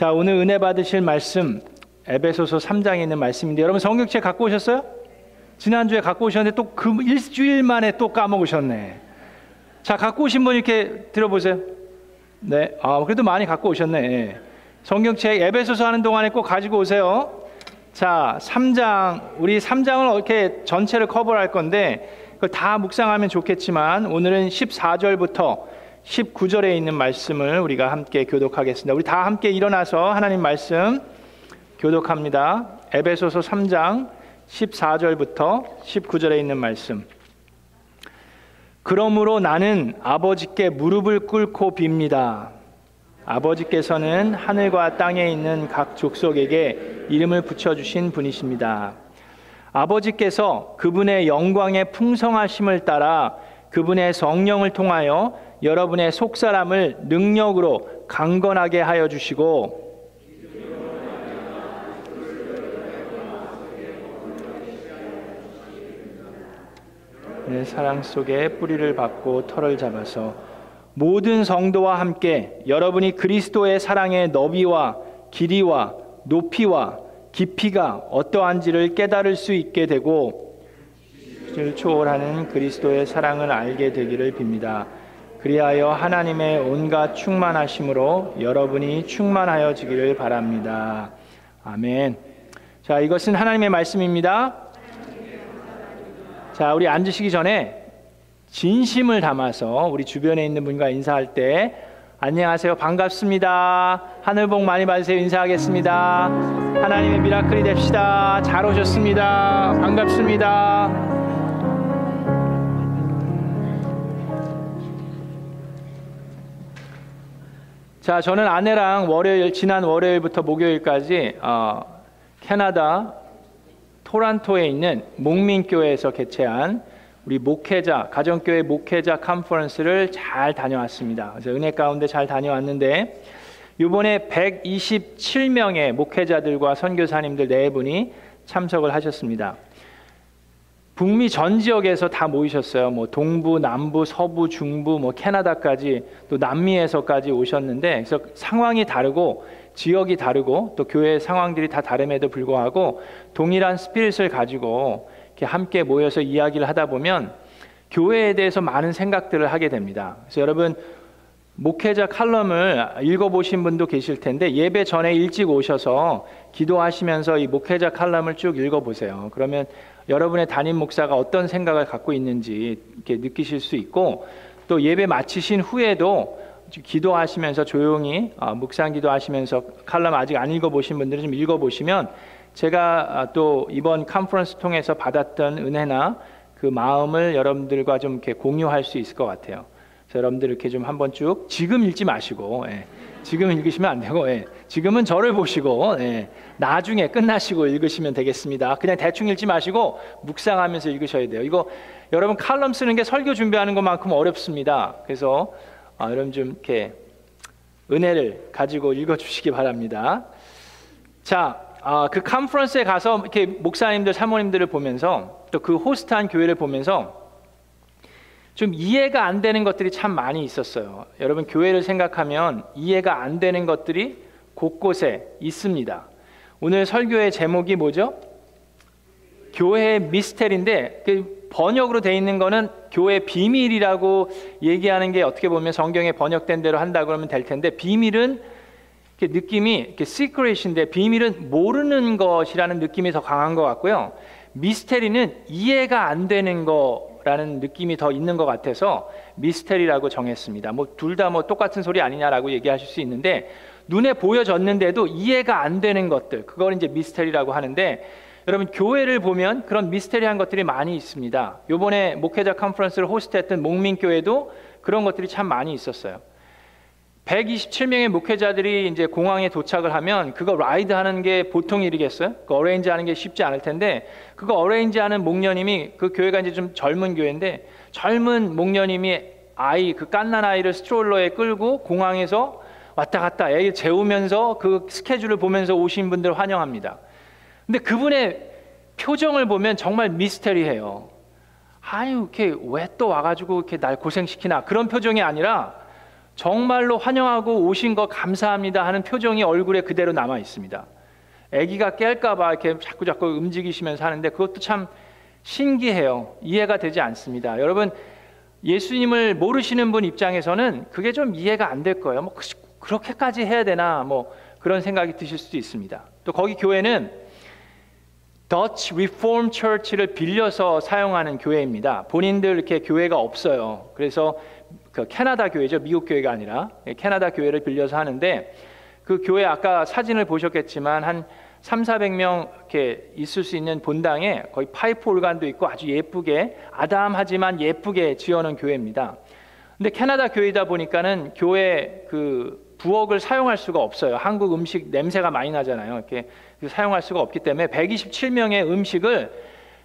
자, 오늘 은혜 받으실 말씀 에베소서 3장에 있는 말씀인데 여러분 성경책 갖고 오셨어요? 지난주에 갖고 오셨는데 또 그 일주일 만에 또 까먹으셨네. 자, 갖고 오신 분 이렇게 들어보세요. 네. 아, 그래도 많이 갖고 오셨네. 예. 성경책 에베소서 하는 동안에 꼭 가지고 오세요. 자, 3장 우리 3장을 이렇게 전체를 커버할 건데 그걸 다 묵상하면 좋겠지만 오늘은 14절부터 19절에 있는 말씀을 우리가 함께 교독하겠습니다. 우리 다 함께 일어나서 하나님 말씀 교독합니다. 에베소서 3장 14절부터 19절에 있는 말씀. 그러므로 나는 아버지께 무릎을 꿇고 빕니다. 아버지께서는 하늘과 땅에 있는 각 족속에게 이름을 붙여주신 분이십니다. 아버지께서 그분의 영광의 풍성하심을 따라 그분의 성령을 통하여 여러분의 속사람을 능력으로 강건하게 하여 주시고 내 사랑 속에 뿌리를 받고 털을 잡아서 모든 성도와 함께 여러분이 그리스도의 사랑의 너비와 길이와 높이와 깊이가 어떠한지를 깨달을 수 있게 되고 를 초월하는 그리스도의 사랑을 알게 되기를 빕니다. 그리하여 하나님의 온갖 충만하심으로 여러분이 충만하여지기를 바랍니다. 아멘. 자, 이것은 하나님의 말씀입니다. 자, 우리 앉으시기 전에 진심을 담아서 우리 주변에 있는 분과 인사할 때 안녕하세요. 반갑습니다. 하늘 복 많이 받으세요. 인사하겠습니다. 하나님의 미라클이 됩시다. 잘 오셨습니다. 반갑습니다. 자, 저는 아내랑 월요일 지난 월요일부터 목요일까지 어, 캐나다 토란토에 있는 목민교회에서 개최한 우리 목회자 가정교회 목회자 컨퍼런스를 잘 다녀왔습니다. 그래서 은혜 가운데 잘 다녀왔는데 이번에 127명의 목회자들과 선교사님들 네 분이 참석을 하셨습니다. 북미 전 지역에서 다 모이셨어요. 뭐 동부, 남부, 서부, 중부, 뭐 캐나다까지 또 남미에서까지 오셨는데 그래서 상황이 다르고 지역이 다르고 또 교회 상황들이 다 다름에도 불구하고 동일한 스피릿을 가지고 이렇게 함께 모여서 이야기를 하다 보면 교회에 대해서 많은 생각들을 하게 됩니다. 그래서 여러분 목회자 칼럼을 읽어보신 분도 계실 텐데 예배 전에 일찍 오셔서 기도하시면서 이 목회자 칼럼을 쭉 읽어보세요. 그러면 여러분의 담임 목사가 어떤 생각을 갖고 있는지 이렇게 느끼실 수 있고 또 예배 마치신 후에도 기도하시면서 조용히 어, 묵상 기도하시면서 칼럼 아직 안 읽어보신 분들은 좀 읽어보시면 제가 아, 또 이번 컨퍼런스 통해서 받았던 은혜나 그 마음을 여러분들과 좀 이렇게 공유할 수 있을 것 같아요. 그래서 여러분들 이렇게 좀 한번 쭉 지금 읽지 마시고 예, 지금 읽으시면 안 되고 예, 지금은 저를 보시고 예, 나중에 끝나시고 읽으시면 되겠습니다. 그냥 대충 읽지 마시고 묵상하면서 읽으셔야 돼요. 이거 여러분 칼럼 쓰는 게 설교 준비하는 것만큼 어렵습니다. 그래서 아, 여러분 좀 이렇게 은혜를 가지고 읽어주시기 바랍니다. 자, 아, 그 컨퍼런스에 가서 이렇게 목사님들, 사모님들을 보면서 또 그 호스트한 교회를 보면서 좀 이해가 안 되는 것들이 참 많이 있었어요. 여러분 교회를 생각하면 이해가 안 되는 것들이 곳곳에 있습니다. 오늘 설교의 제목이 뭐죠? 교회의 미스테리인데 그 번역으로 돼 있는 거는 교회 비밀이라고 얘기하는 게 어떻게 보면 성경에 번역된 대로 한다 그러면 될 텐데 비밀은 느낌이 이렇게 시크릿인데 비밀은 모르는 것이라는 느낌이 더 강한 것 같고요. 미스테리는 이해가 안 되는 거 라는 느낌이 더 있는 것 같아서 미스테리라고 정했습니다. 뭐 둘 다 뭐 똑같은 소리 아니냐라고 얘기하실 수 있는데 눈에 보여졌는데도 이해가 안 되는 것들, 그걸 이제 미스테리라고 하는데 여러분 교회를 보면 그런 미스테리한 것들이 많이 있습니다. 요번에 목회자 컨퍼런스를 host했던 목민교회도 그런 것들이 참 많이 있었어요. 127명의 목회자들이 이제 공항에 도착을 하면 그거 ride 하는 게 보통 일이겠어요? 그 arrange 하는 게 쉽지 않을 텐데 그거 어레인지 하는 목녀님이 그 교회가 이제 좀 젊은 교회인데 젊은 목녀님이 아이 그 깐난 아이를 스트롤러에 끌고 공항에서 왔다 갔다 애 재우면서 그 스케줄을 보면서 오신 분들 환영합니다. 근데 그분의 표정을 보면 정말 미스테리해요. 아유, 이렇게 왜 또 와가지고 이렇게 날 고생시키나 그런 표정이 아니라 정말로 환영하고 오신 거 감사합니다 하는 표정이 얼굴에 그대로 남아 있습니다. 아기가 깰까봐 이렇게 자꾸 자꾸 움직이시면서 하는데 그것도 참 신기해요. 이해가 되지 않습니다. 여러분 예수님을 모르시는 분 입장에서는 그게 좀 이해가 안 될 거예요. 뭐 그렇게까지 해야 되나 뭐 그런 생각이 드실 수도 있습니다. 또 거기 교회는 Dutch Reform Church를 빌려서 사용하는 교회입니다. 본인들 이렇게 교회가 없어요. 그래서 그 캐나다 교회죠. 미국 교회가 아니라 캐나다 교회를 빌려서 하는데 그 교회 아까 사진을 보셨겠지만 한 3, 400명 이렇게 있을 수 있는 본당에 거의 파이프 올간도 있고 아주 예쁘게 아담하지만 예쁘게 지어놓은 교회입니다. 근데 캐나다 교회이다 보니까는 교회 그 부엌을 사용할 수가 없어요. 한국 음식 냄새가 많이 나잖아요. 이렇게 사용할 수가 없기 때문에 127명의 음식을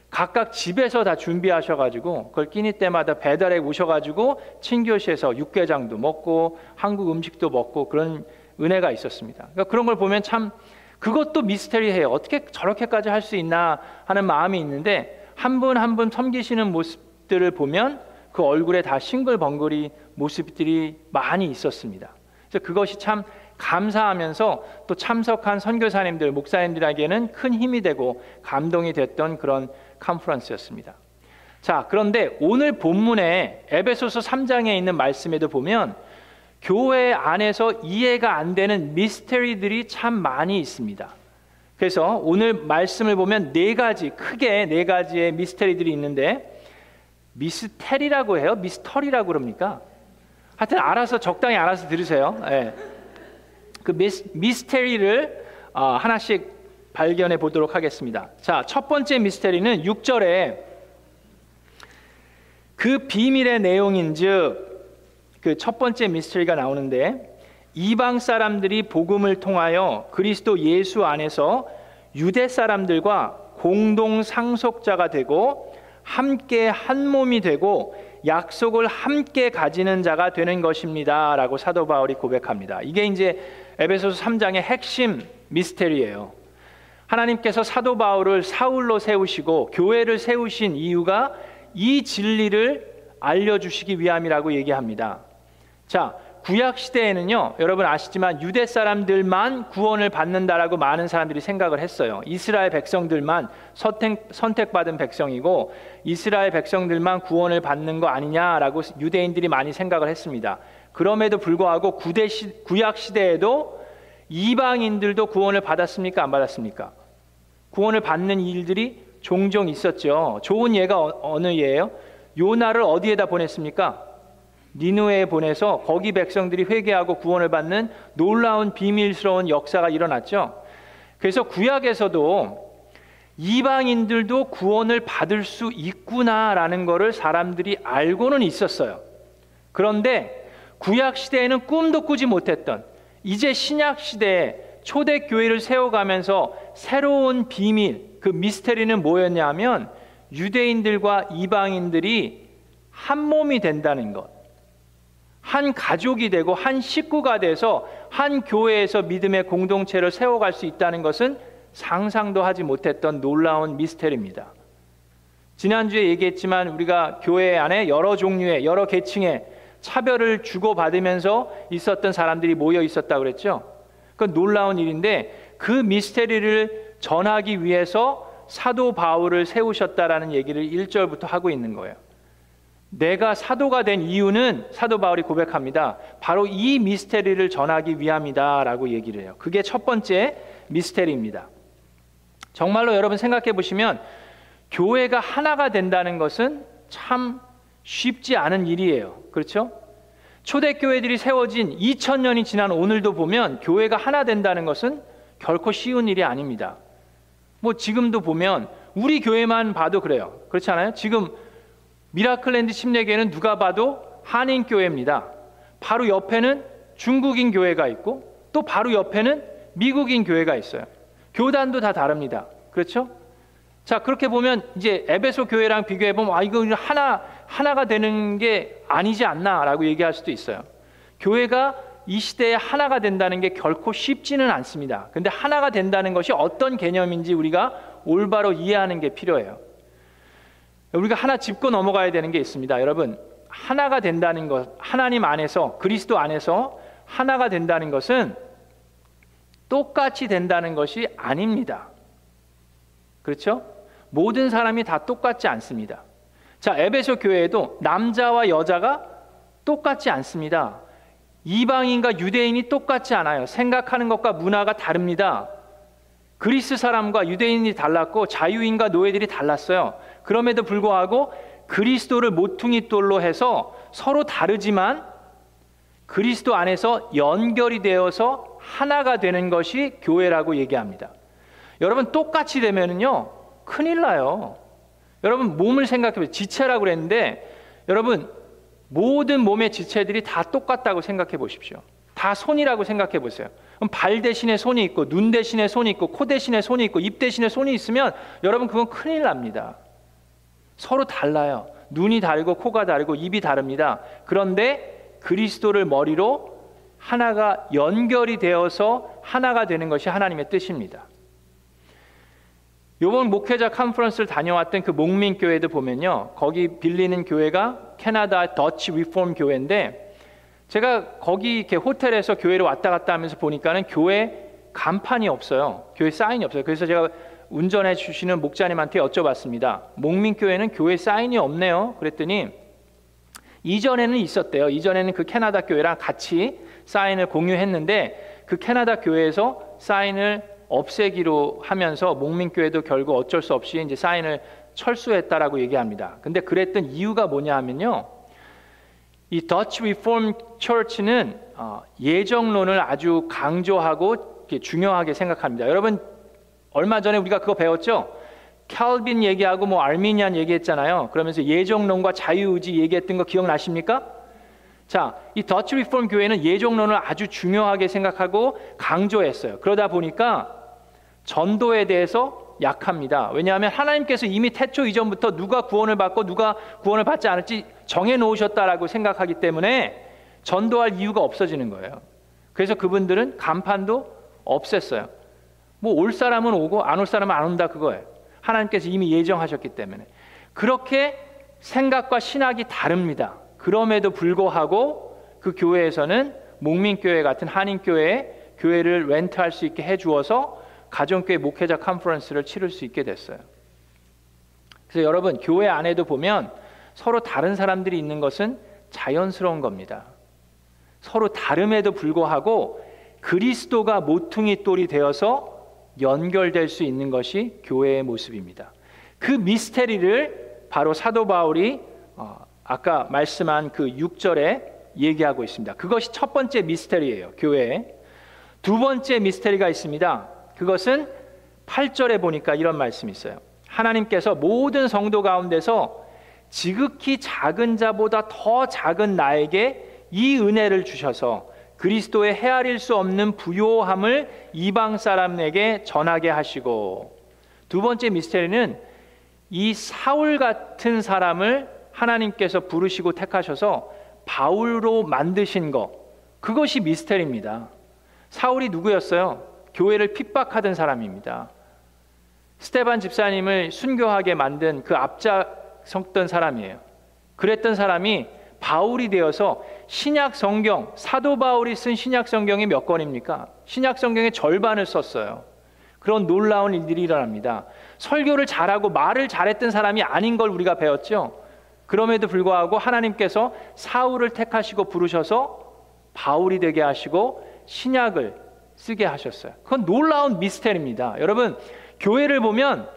각각 집에서 다 준비하셔가지고 그걸 끼니 때마다 배달해 오셔가지고 친교시에서 육개장도 먹고 한국 음식도 먹고 그런 은혜가 있었습니다. 그러니까 그런 걸 보면 참 그것도 미스테리해요. 어떻게 저렇게까지 할 수 있나 하는 마음이 있는데 한 분 한 분 섬기시는 모습들을 보면 그 얼굴에 다 싱글벙글이 모습들이 많이 있었습니다. 그래서 그것이 참 감사하면서 또 참석한 선교사님들, 목사님들에게는 큰 힘이 되고 감동이 됐던 그런 컨퍼런스였습니다. 자, 그런데 오늘 본문에 에베소서 3장에 있는 말씀에도 보면 교회 안에서 이해가 안 되는 미스테리들이 참 많이 있습니다. 그래서 오늘 말씀을 보면 네 가지, 크게 네 가지의 미스테리들이 있는데 미스테리라고 해요? 미스터리라고 그럽니까? 하여튼 알아서 적당히 알아서 들으세요. 네. 그 미스, 미스테리를 어, 하나씩 발견해 보도록 하겠습니다. 자, 첫 번째 미스테리는 6절에 그 비밀의 내용인즉 그 첫 번째 미스테리가 나오는데 이방 사람들이 복음을 통하여 그리스도 예수 안에서 유대 사람들과 공동 상속자가 되고 함께 한 몸이 되고 약속을 함께 가지는 자가 되는 것입니다라고 사도 바울이 고백합니다. 이게 이제 에베소서 3장의 핵심 미스테리예요. 하나님께서 사도 바울을 사울로 세우시고 교회를 세우신 이유가 이 진리를 알려주시기 위함이라고 얘기합니다. 자, 구약 시대에는요, 여러분 아시지만 유대 사람들만 구원을 받는다라고 많은 사람들이 생각을 했어요. 이스라엘 백성들만 선택, 선택받은 백성이고 이스라엘 백성들만 구원을 받는 거 아니냐라고 유대인들이 많이 생각을 했습니다. 그럼에도 불구하고 구대 시, 구약 시대에도 이방인들도 구원을 받았습니까? 안 받았습니까? 구원을 받는 일들이 종종 있었죠. 좋은 예가 어, 어느 예예요? 요나를 어디에다 보냈습니까? 니누에 보내서 거기 백성들이 회개하고 구원을 받는 놀라운 비밀스러운 역사가 일어났죠. 그래서 구약에서도 이방인들도 구원을 받을 수 있구나라는 것을 사람들이 알고는 있었어요. 그런데 구약 시대에는 꿈도 꾸지 못했던 이제 신약 시대에 초대 교회를 세워가면서 새로운 비밀, 그 미스테리는 뭐였냐면 유대인들과 이방인들이 한 몸이 된다는 것. 한 가족이 되고 한 식구가 돼서 한 교회에서 믿음의 공동체를 세워갈 수 있다는 것은 상상도 하지 못했던 놀라운 미스테리입니다. 지난주에 얘기했지만 우리가 교회 안에 여러 종류의 여러 계층의 차별을 주고받으면서 있었던 사람들이 모여 있었다 그랬죠. 그 놀라운 일인데 그 미스테리를 전하기 위해서 사도 바울을 세우셨다라는 얘기를 1절부터 하고 있는 거예요. 내가 사도가 된 이유는 사도 바울이 고백합니다. 바로 이 미스테리를 전하기 위함이다라고 얘기를 해요. 그게 첫 번째 미스테리입니다. 정말로 여러분 생각해 보시면 교회가 하나가 된다는 것은 참 쉽지 않은 일이에요. 그렇죠? 초대교회들이 세워진 2000년이 지난 오늘도 보면 교회가 하나 된다는 것은 결코 쉬운 일이 아닙니다. 뭐 지금도 보면 우리 교회만 봐도 그래요. 그렇지 않아요? 지금 미라클랜드 침례교회는 누가 봐도 한인교회입니다. 바로 옆에는 중국인 교회가 있고 또 바로 옆에는 미국인 교회가 있어요. 교단도 다 다릅니다. 그렇죠? 자, 그렇게 보면 이제 에베소 교회랑 비교해 보면 아 이거 하나 하나가 되는 게 아니지 않나라고 얘기할 수도 있어요. 교회가 이 시대에 하나가 된다는 게 결코 쉽지는 않습니다. 근데 하나가 된다는 것이 어떤 개념인지 우리가 올바로 이해하는 게 필요해요. 우리가 하나 짚고 넘어가야 되는 게 있습니다. 여러분, 하나가 된다는 것, 하나님 안에서 그리스도 안에서 하나가 된다는 것은 똑같이 된다는 것이 아닙니다. 그렇죠? 모든 사람이 다 똑같지 않습니다. 자, 에베소 교회에도 남자와 여자가 똑같지 않습니다. 이방인과 유대인이 똑같지 않아요. 생각하는 것과 문화가 다릅니다. 그리스 사람과 유대인이 달랐고 자유인과 노예들이 달랐어요. 그럼에도 불구하고 그리스도를 모퉁이 돌로 해서 서로 다르지만 그리스도 안에서 연결이 되어서 하나가 되는 것이 교회라고 얘기합니다. 여러분 똑같이 되면은요 큰일 나요. 여러분 몸을 생각해 보세요. 지체라고 그랬는데 여러분 모든 몸의 지체들이 다 똑같다고 생각해 보십시오. 다 손이라고 생각해 보세요. 그럼 발 대신에 손이 있고 눈 대신에 손이 있고 코 대신에 손이 있고 입 대신에 손이 있으면 여러분 그건 큰일 납니다. 서로 달라요. 눈이 다르고 코가 다르고 입이 다릅니다. 그런데 그리스도를 머리로 하나가 연결이 되어서 하나가 되는 것이 하나님의 뜻입니다. 요번 목회자 컨퍼런스를 다녀왔던 그 목민 교회도 보면요. 거기 빌리는 교회가 캐나다 더치 리폼 교회인데 제가 거기 이렇게 호텔에서 교회를 왔다 갔다 하면서 보니까는 교회 간판이 없어요. 교회 사인이 없어요. 그래서 제가 운전해 주시는 목자님한테 여쭤봤습니다. 목민 교회는 교회 사인이 없네요. 그랬더니 이전에는 있었대요. 이전에는 그 캐나다 교회랑 같이 사인을 공유했는데 그 캐나다 교회에서 사인을 없애기로 하면서 목민교회도 결국 어쩔 수 없이 이제 사인을 철수했다라고 얘기합니다. 근데 그랬던 이유가 뭐냐 하면요. 이 더치 리폼 처치는 예정론을 아주 강조하고 중요하게 생각합니다. 여러분 얼마 전에 우리가 그거 배웠죠? 칼빈 얘기하고 뭐 알미니안 얘기했잖아요. 그러면서 예정론과 자유의지 얘기했던 거 기억나십니까? 자, 이 더치 리폼 교회는 예정론을 아주 중요하게 생각하고 강조했어요. 그러다 보니까 전도에 대해서 약합니다. 왜냐하면 하나님께서 이미 태초 이전부터 누가 구원을 받고 누가 구원을 받지 않을지 정해 놓으셨다라고 생각하기 때문에 전도할 이유가 없어지는 거예요. 그래서 그분들은 간판도 없앴어요. 뭐 올 사람은 오고 안 올 사람은 안 온다 그거예요. 하나님께서 이미 예정하셨기 때문에. 그렇게 생각과 신학이 다릅니다. 그럼에도 불구하고 그 교회에서는 목민교회 같은 한인교회 교회를 렌트할 수 있게 해주어서 가정교회 목회자 컨퍼런스를 치를 수 있게 됐어요. 그래서 여러분 교회 안에도 보면 서로 다른 사람들이 있는 것은 자연스러운 겁니다. 서로 다름에도 불구하고 그리스도가 모퉁이 돌이 되어서 연결될 수 있는 것이 교회의 모습입니다. 그 미스테리를 바로 사도 바울이 어, 아까 말씀한 그 6절에 얘기하고 있습니다. 그것이 첫 번째 미스테리예요. 교회에. 두 번째 미스테리가 있습니다. 그것은 8절에 보니까 이런 말씀이 있어요. 하나님께서 모든 성도 가운데서 지극히 작은 자보다 더 작은 나에게 이 은혜를 주셔서 그리스도의 헤아릴 수 없는 부요함을 이방 사람에게 전하게 하시고 두 번째 미스테리는 이 사울 같은 사람을 하나님께서 부르시고 택하셔서 바울로 만드신 것 그것이 미스테리입니다. 사울이 누구였어요? 교회를 핍박하던 사람입니다. 스테반 집사님을 순교하게 만든 그 앞장섰던 사람이에요. 그랬던 사람이 바울이 되어서 신약 성경 사도 바울이 쓴 신약 성경이 몇 권입니까? 신약 성경의 절반을 썼어요. 그런 놀라운 일들이 일어납니다. 설교를 잘하고 말을 잘했던 사람이 아닌 걸 우리가 배웠죠. 그럼에도 불구하고 하나님께서 사울을 택하시고 부르셔서 바울이 되게 하시고 신약을 쓰게 하셨어요. 그건 놀라운 미스테리입니다. 여러분, 교회를 보면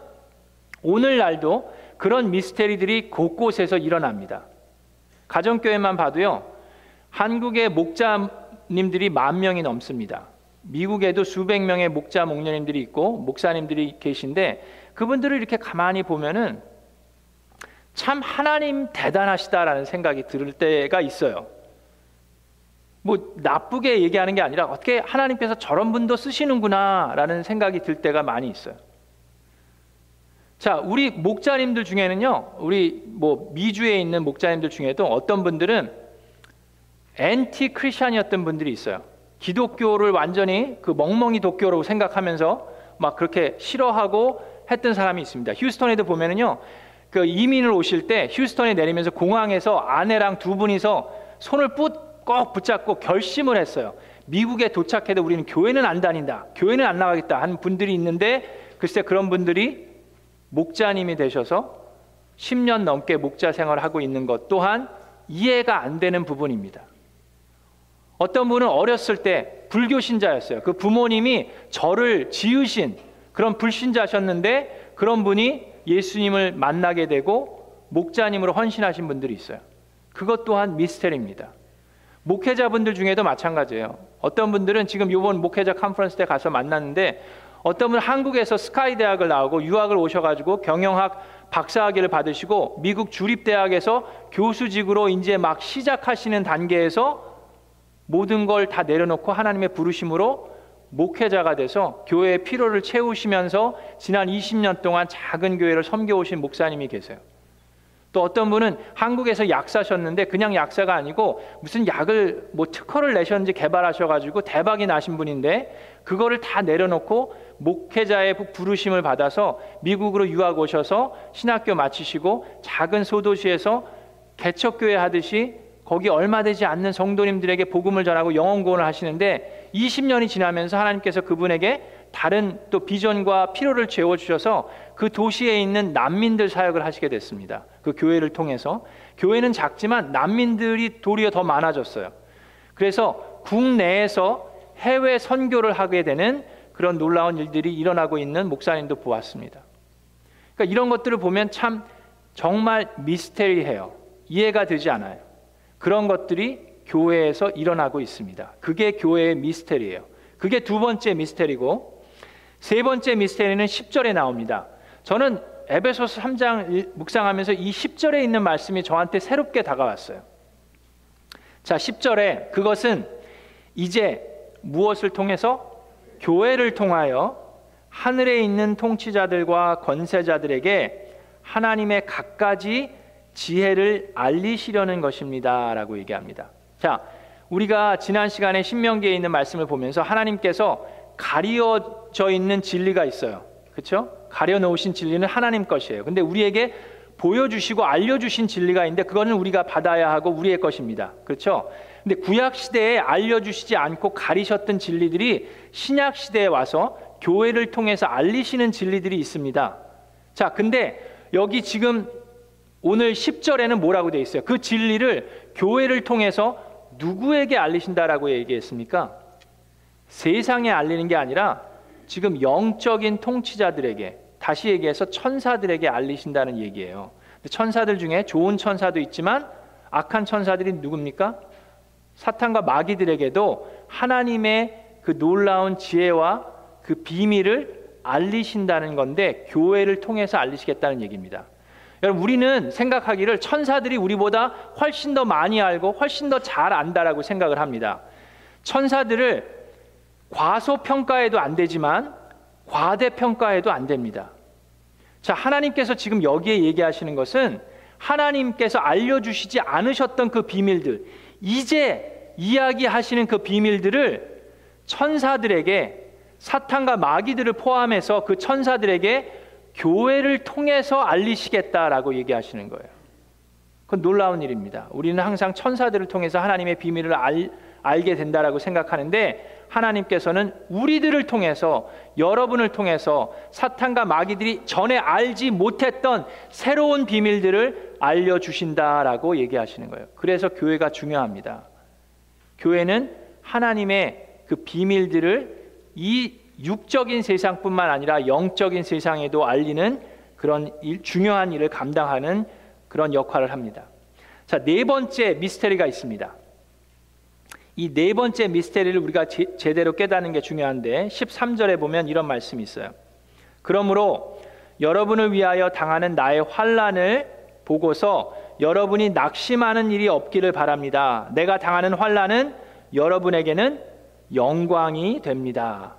오늘날도 그런 미스테리들이 곳곳에서 일어납니다. 가정교회만 봐도요, 한국의 목자님들이 만 명이 넘습니다. 미국에도 수백 명의 목자 목녀님들이 있고 목사님들이 계신데 그분들을 이렇게 가만히 보면은 참 하나님 대단하시다라는 생각이 들 때가 있어요. 뭐 나쁘게 얘기하는 게 아니라 어떻게 하나님께서 저런 분도 쓰시는구나라는 생각이 들 때가 많이 있어요. 자, 우리 목자님들 중에는요, 우리 뭐 미주에 있는 목자님들 중에도 어떤 분들은 엔티 크리스천이었던 분들이 있어요. 기독교를 완전히 그 멍멍이 독교로 생각하면서 막 그렇게 싫어하고 했던 사람이 있습니다. 휴스턴에도 보면은요, 그 이민을 오실 때 휴스턴에 내리면서 공항에서 아내랑 두 분이서 손을 꼭 붙잡고 결심을 했어요. 미국에 도착해도 우리는 교회는 안 다닌다. 교회는 안 나가겠다 하는 분들이 있는데 글쎄 그런 분들이 목자님이 되셔서 10년 넘게 목자 생활을 하고 있는 것 또한 이해가 안 되는 부분입니다. 어떤 분은 어렸을 때 불교 신자였어요. 그 부모님이 저를 지으신 그런 불신자셨는데 그런 분이 예수님을 만나게 되고 목자님으로 헌신하신 분들이 있어요. 그것 또한 미스테리입니다. 목회자분들 중에도 마찬가지예요. 어떤 분들은 지금 이번 목회자 컨퍼런스 때 가서 만났는데 어떤 분은 한국에서 스카이 대학을 나오고 유학을 오셔가지고 경영학 박사학위를 받으시고 미국 주립대학에서 교수직으로 이제 막 시작하시는 단계에서 모든 걸 다 내려놓고 하나님의 부르심으로 목회자가 돼서 교회의 피로를 채우시면서 지난 20년 동안 작은 교회를 섬겨오신 목사님이 계세요. 또 어떤 분은 한국에서 약사셨는데 그냥 약사가 아니고 무슨 약을 뭐 특허를 내셨는지 개발하셔가지고 대박이 나신 분인데 그거를 다 내려놓고 목회자의 부르심을 받아서 미국으로 유학 오셔서 신학교 마치시고 작은 소도시에서 개척교회 하듯이 거기 얼마 되지 않는 성도님들에게 복음을 전하고 영원 구원을 하시는데 20년이 지나면서 하나님께서 그분에게 다른 또 비전과 필요를 채워 주셔서 그 도시에 있는 난민들 사역을 하시게 됐습니다. 그 교회를 통해서 교회는 작지만 난민들이 도리어 더 많아졌어요. 그래서 국내에서 해외 선교를 하게 되는 그런 놀라운 일들이 일어나고 있는 목사님도 보았습니다. 그러니까 이런 것들을 보면 참 정말 미스테리해요. 이해가 되지 않아요. 그런 것들이 교회에서 일어나고 있습니다. 그게 교회의 미스테리예요. 그게 두 번째 미스테리고 세 번째 미스테리는 10절에 나옵니다. 저는 에베소서 3장 묵상하면서 이 10절에 있는 말씀이 저한테 새롭게 다가왔어요. 자, 10절에 그것은 이제 무엇을 통해서 교회를 통하여 하늘에 있는 통치자들과 권세자들에게 하나님의 갖가지 지혜를 알리시려는 것입니다라고 얘기합니다. 자, 우리가 지난 시간에 신명기에 있는 말씀을 보면서 하나님께서 가려져 있는 진리가 있어요. 그렇죠? 가려 놓으신 진리는 하나님 것이에요. 근데 우리에게 보여주시고 알려주신 진리가 있는데 그거는 우리가 받아야 하고 우리의 것입니다. 그렇죠? 근데 구약 시대에 알려주시지 않고 가리셨던 진리들이 신약 시대에 와서 교회를 통해서 알리시는 진리들이 있습니다. 자, 근데 여기 지금 오늘 10절에는 뭐라고 되어 있어요? 그 진리를 교회를 통해서 누구에게 알리신다라고 얘기했습니까? 세상에 알리는 게 아니라 지금 영적인 통치자들에게 다시 얘기해서 천사들에게 알리신다는 얘기예요. 천사들 중에 좋은 천사도 있지만 악한 천사들이 누굽니까? 사탄과 마귀들에게도 하나님의 그 놀라운 지혜와 그 비밀을 알리신다는 건데 교회를 통해서 알리시겠다는 얘기입니다. 여러분 우리는 생각하기를 천사들이 우리보다 훨씬 더 많이 알고 훨씬 더 잘 안다라고 생각을 합니다. 천사들을 과소평가해도 안 되지만 과대평가해도 안 됩니다. 자, 하나님께서 지금 여기에 얘기하시는 것은 하나님께서 알려주시지 않으셨던 그 비밀들, 이제 이야기하시는 그 비밀들을 천사들에게 사탄과 마귀들을 포함해서 그 천사들에게 교회를 통해서 알리시겠다라고 얘기하시는 거예요. 그건 놀라운 일입니다. 우리는 항상 천사들을 통해서 하나님의 비밀을 알, 알게 된다라고 생각하는데 하나님께서는 우리들을 통해서 여러분을 통해서 사탄과 마귀들이 전에 알지 못했던 새로운 비밀들을 알려 주신다라고 얘기하시는 거예요. 그래서 교회가 중요합니다. 교회는 하나님의 그 비밀들을 이 육적인 세상뿐만 아니라 영적인 세상에도 알리는 그런 일, 중요한 일을 감당하는 그런 역할을 합니다. 자, 네 번째 미스테리가 있습니다. 이 네 번째 미스테리를 우리가 제, 제대로 깨닫는 게 중요한데 13절에 보면 이런 말씀이 있어요. 그러므로 여러분을 위하여 당하는 나의 환란을 보고서 여러분이 낙심하는 일이 없기를 바랍니다. 내가 당하는 환란은 여러분에게는 영광이 됩니다.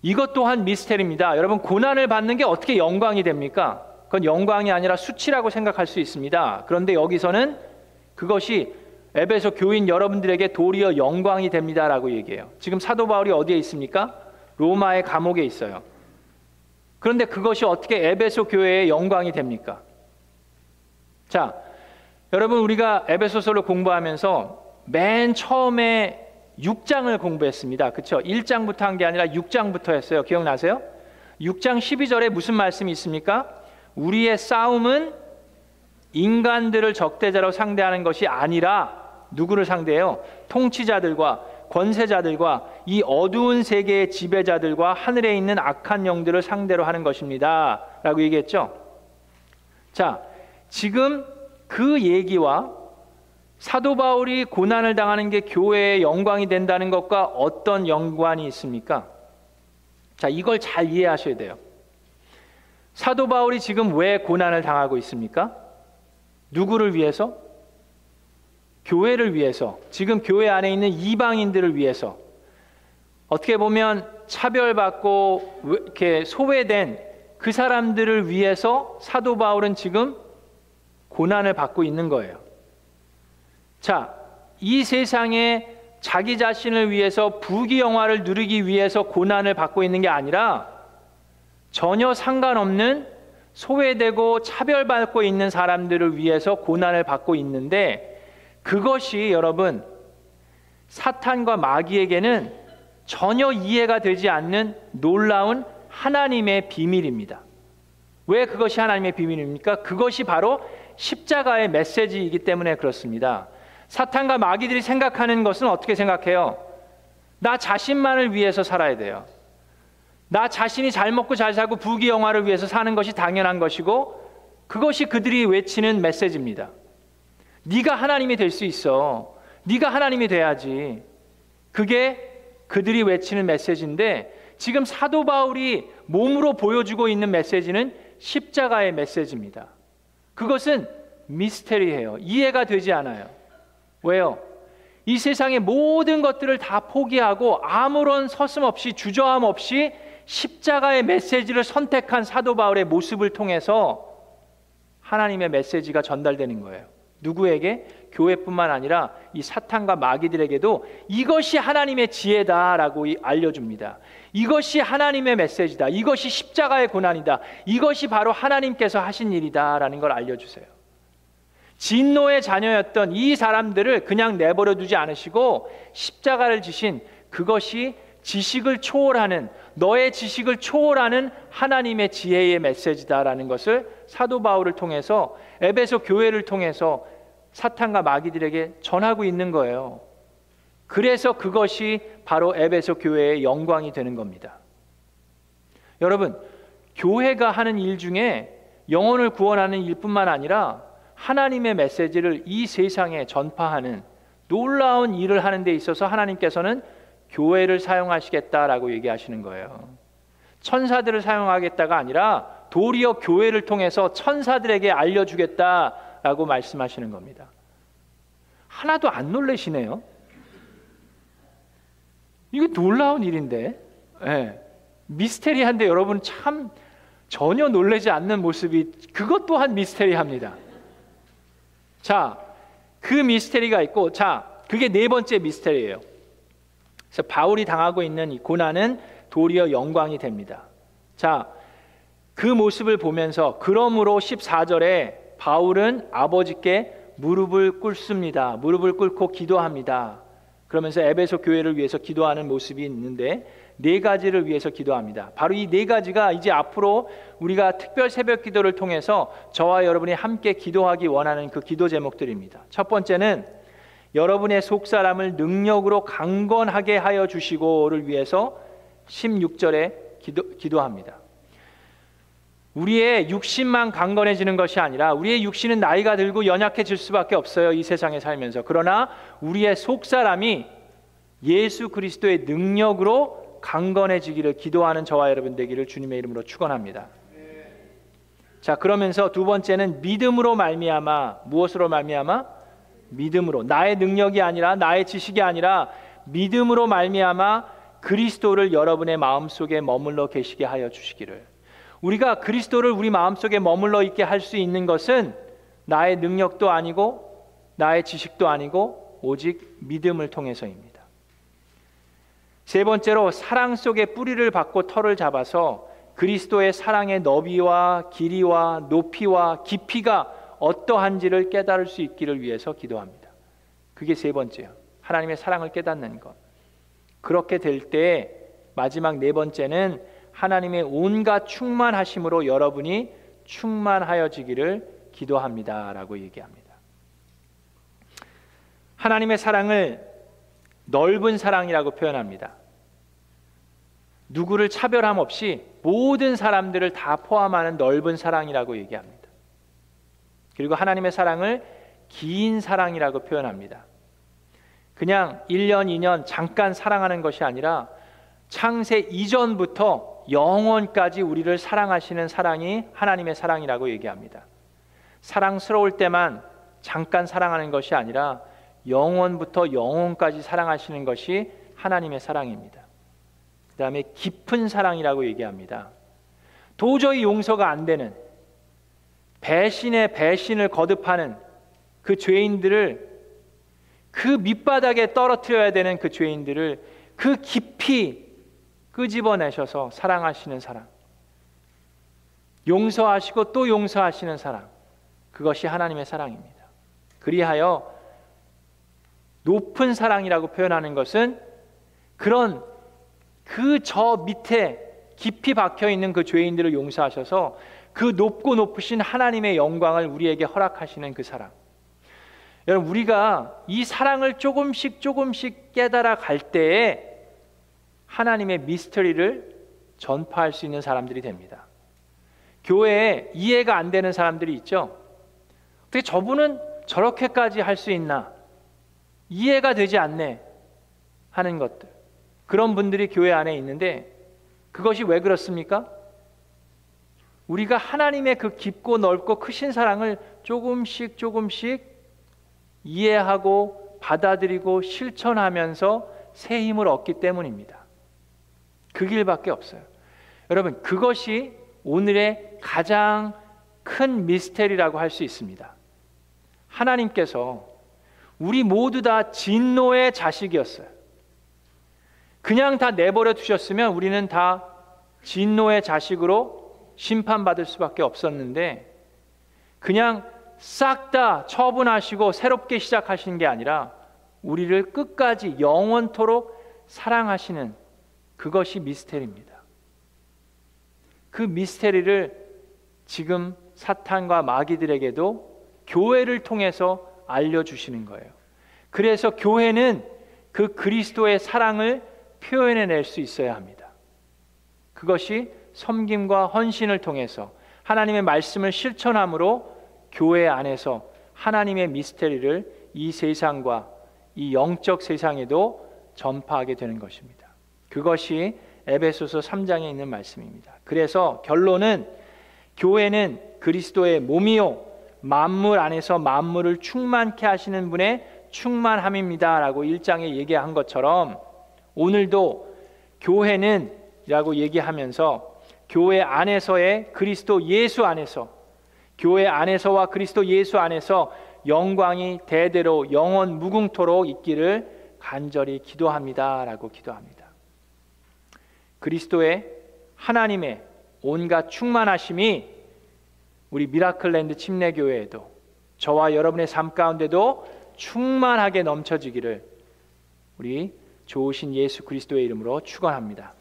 이것 또한 미스테리입니다. 여러분 고난을 받는 게 어떻게 영광이 됩니까? 그건 영광이 아니라 수치라고 생각할 수 있습니다. 그런데 여기서는 그것이 에베소 교인 여러분들에게 도리어 영광이 됩니다라고 얘기해요. 지금 사도 바울이 어디에 있습니까? 로마의 감옥에 있어요. 그런데 그것이 어떻게 에베소 교회의 영광이 됩니까? 자, 여러분 우리가 에베소서를 공부하면서 맨 처음에 6장을 공부했습니다. 그렇죠? 1장부터 한 게 아니라 6장부터 했어요. 기억나세요? 6장 12절에 무슨 말씀이 있습니까? 우리의 싸움은 인간들을 적대자로 상대하는 것이 아니라 누구를 상대해요? 통치자들과 권세자들과 이 어두운 세계의 지배자들과 하늘에 있는 악한 영들을 상대로 하는 것입니다. 라고 얘기했죠. 자, 지금 그 얘기와 사도 바울이 고난을 당하는 게 교회의 영광이 된다는 것과 어떤 연관이 있습니까? 자, 이걸 잘 이해하셔야 돼요. 사도 바울이 지금 왜 고난을 당하고 있습니까? 누구를 위해서? 교회를 위해서, 지금 교회 안에 있는 이방인들을 위해서, 어떻게 보면 차별받고 이렇게 소외된 그 사람들을 위해서 사도 바울은 지금 고난을 받고 있는 거예요. 자, 이 세상에 자기 자신을 위해서 부귀영화를 누리기 위해서 고난을 받고 있는 게 아니라 전혀 상관없는 소외되고 차별받고 있는 사람들을 위해서 고난을 받고 있는데 그것이 여러분 사탄과 마귀에게는 전혀 이해가 되지 않는 놀라운 하나님의 비밀입니다. 왜 그것이 하나님의 비밀입니까? 그것이 바로 십자가의 메시지이기 때문에 그렇습니다. 사탄과 마귀들이 생각하는 것은 어떻게 생각해요? 나 자신만을 위해서 살아야 돼요. 나 자신이 잘 먹고 잘 살고 부귀영화를 위해서 사는 것이 당연한 것이고 그것이 그들이 외치는 메시지입니다. 네가 하나님이 될 수 있어. 네가 하나님이 돼야지. 그게 그들이 외치는 메시지인데 지금 사도 바울이 몸으로 보여주고 있는 메시지는 십자가의 메시지입니다. 그것은 미스테리해요. 이해가 되지 않아요. 왜요? 이 세상의 모든 것들을 다 포기하고 아무런 서슴없이 주저함 없이 십자가의 메시지를 선택한 사도 바울의 모습을 통해서 하나님의 메시지가 전달되는 거예요. 누구에게? 교회뿐만 아니라 이 사탄과 마귀들에게도 이것이 하나님의 지혜다라고 알려줍니다. 이것이 하나님의 메시지다. 이것이 십자가의 고난이다. 이것이 바로 하나님께서 하신 일이다라는 걸 알려주세요. 진노의 자녀였던 이 사람들을 그냥 내버려 두지 않으시고 십자가를 지신 그것이 지식을 초월하는 너의 지식을 초월하는 하나님의 지혜의 메시지다라는 것을 사도 바울을 통해서 에베소 교회를 통해서 사탄과 마귀들에게 전하고 있는 거예요. 그래서 그것이 바로 에베소 교회의 영광이 되는 겁니다. 여러분, 교회가 하는 일 중에 영혼을 구원하는 일뿐만 아니라 하나님의 메시지를 이 세상에 전파하는 놀라운 일을 하는 데 있어서 하나님께서는 교회를 사용하시겠다라고 얘기하시는 거예요. 천사들을 사용하겠다가 아니라 도리어 교회를 통해서 천사들에게 알려주겠다라고 말씀하시는 겁니다. 하나도 안 놀래시네요. 이거 놀라운 일인데, 네. 미스테리한데 여러분 참 전혀 놀라지 않는 모습이 그것 또한 미스테리합니다. 자, 그 미스테리가 있고, 자, 그게 네 번째 미스테리예요. 그래서 바울이 당하고 있는 이 고난은 도리어 영광이 됩니다. 자, 그 모습을 보면서 그러므로 14절에 바울은 아버지께 무릎을 꿇습니다. 무릎을 꿇고 기도합니다. 그러면서 에베소 교회를 위해서 기도하는 모습이 있는데 네 가지를 위해서 기도합니다. 바로 이 네 가지가 이제 앞으로 우리가 특별 새벽 기도를 통해서 저와 여러분이 함께 기도하기 원하는 그 기도 제목들입니다. 첫 번째는 여러분의 속사람을 능력으로 강건하게 하여 주시고를 위해서 16절에 기도, 기도합니다. 우리의 육신만 강건해지는 것이 아니라 우리의 육신은 나이가 들고 연약해질 수밖에 없어요. 이 세상에 살면서. 그러나 우리의 속사람이 예수 그리스도의 능력으로 강건해지기를 기도하는 저와 여러분 되기를 주님의 이름으로 축원합니다. 자, 그러면서 두 번째는 믿음으로 말미암아 무엇으로 말미암아 믿음으로 나의 능력이 아니라 나의 지식이 아니라 믿음으로 말미암아 그리스도를 여러분의 마음속에 머물러 계시게 하여 주시기를 우리가 그리스도를 우리 마음속에 머물러 있게 할 수 있는 것은 나의 능력도 아니고 나의 지식도 아니고 오직 믿음을 통해서입니다. 세 번째로 사랑 속에 뿌리를 받고 털을 잡아서 그리스도의 사랑의 너비와 길이와 높이와 깊이가 어떠한지를 깨달을 수 있기를 위해서 기도합니다. 그게 세 번째요. 하나님의 사랑을 깨닫는 것. 그렇게 될 때 마지막 네 번째는 하나님의 온갖 충만하심으로 여러분이 충만하여지기를 기도합니다라고 얘기합니다. 하나님의 사랑을 넓은 사랑이라고 표현합니다. 누구를 차별함 없이 모든 사람들을 다 포함하는 넓은 사랑이라고 얘기합니다. 그리고 하나님의 사랑을 긴 사랑이라고 표현합니다. 그냥 1년, 2년 잠깐 사랑하는 것이 아니라 창세 이전부터 영원까지 우리를 사랑하시는 사랑이 하나님의 사랑이라고 얘기합니다. 사랑스러울 때만 잠깐 사랑하는 것이 아니라 영원부터 영원까지 사랑하시는 것이 하나님의 사랑입니다. 그 다음에 깊은 사랑이라고 얘기합니다. 도저히 용서가 안 되는 배신의 배신을 거듭하는 그 죄인들을 그 밑바닥에 떨어뜨려야 되는 그 죄인들을 그 깊이 끄집어내셔서 사랑하시는 사랑. 용서하시고 또 용서하시는 사랑. 그것이 하나님의 사랑입니다. 그리하여 높은 사랑이라고 표현하는 것은 그런 그 저 밑에 깊이 박혀 있는 그 죄인들을 용서하셔서 그 높고 높으신 하나님의 영광을 우리에게 허락하시는 그 사랑. 여러분 우리가 이 사랑을 조금씩 조금씩 깨달아 갈 때에 하나님의 미스터리를 전파할 수 있는 사람들이 됩니다. 교회에 이해가 안 되는 사람들이 있죠. 어떻게 저분은 저렇게까지 할 수 있나? 이해가 되지 않네. 하는 것들. 그런 분들이 교회 안에 있는데 그것이 왜 그렇습니까? 우리가 하나님의 그 깊고 넓고 크신 사랑을 조금씩 조금씩 이해하고 받아들이고 실천하면서 새 힘을 얻기 때문입니다. 그 길밖에 없어요. 여러분, 그것이 오늘의 가장 큰 미스테리라고 할 수 있습니다. 하나님께서 우리 모두 다 진노의 자식이었어요. 그냥 다 내버려 두셨으면 우리는 다 진노의 자식으로 심판받을 수밖에 없었는데 그냥 싹 다 처분하시고 새롭게 시작하신 게 아니라 우리를 끝까지 영원토록 사랑하시는 그것이 미스테리입니다. 그 미스테리를 지금 사탄과 마귀들에게도 교회를 통해서 알려주시는 거예요. 그래서 교회는 그 그리스도의 사랑을 표현해낼 수 있어야 합니다. 그것이 섬김과 헌신을 통해서 하나님의 말씀을 실천함으로 교회 안에서 하나님의 미스테리를 이 세상과 이 영적 세상에도 전파하게 되는 것입니다. 그것이 에베소서 3장에 있는 말씀입니다. 그래서 결론은 교회는 그리스도의 몸이요 만물 안에서 만물을 충만케 하시는 분의 충만함입니다라고 1장에 얘기한 것처럼 오늘도 교회는 라고 얘기하면서 교회 안에서의 그리스도 예수 안에서 교회 안에서와 그리스도 예수 안에서 영광이 대대로 영원 무궁토록 있기를 간절히 기도합니다라고 기도합니다. 그리스도의 하나님의 온갖 충만하심이 우리 미라클랜드 침례교회에도 저와 여러분의 삶 가운데도 충만하게 넘쳐지기를 우리 좋으신 예수 그리스도의 이름으로 축원합니다.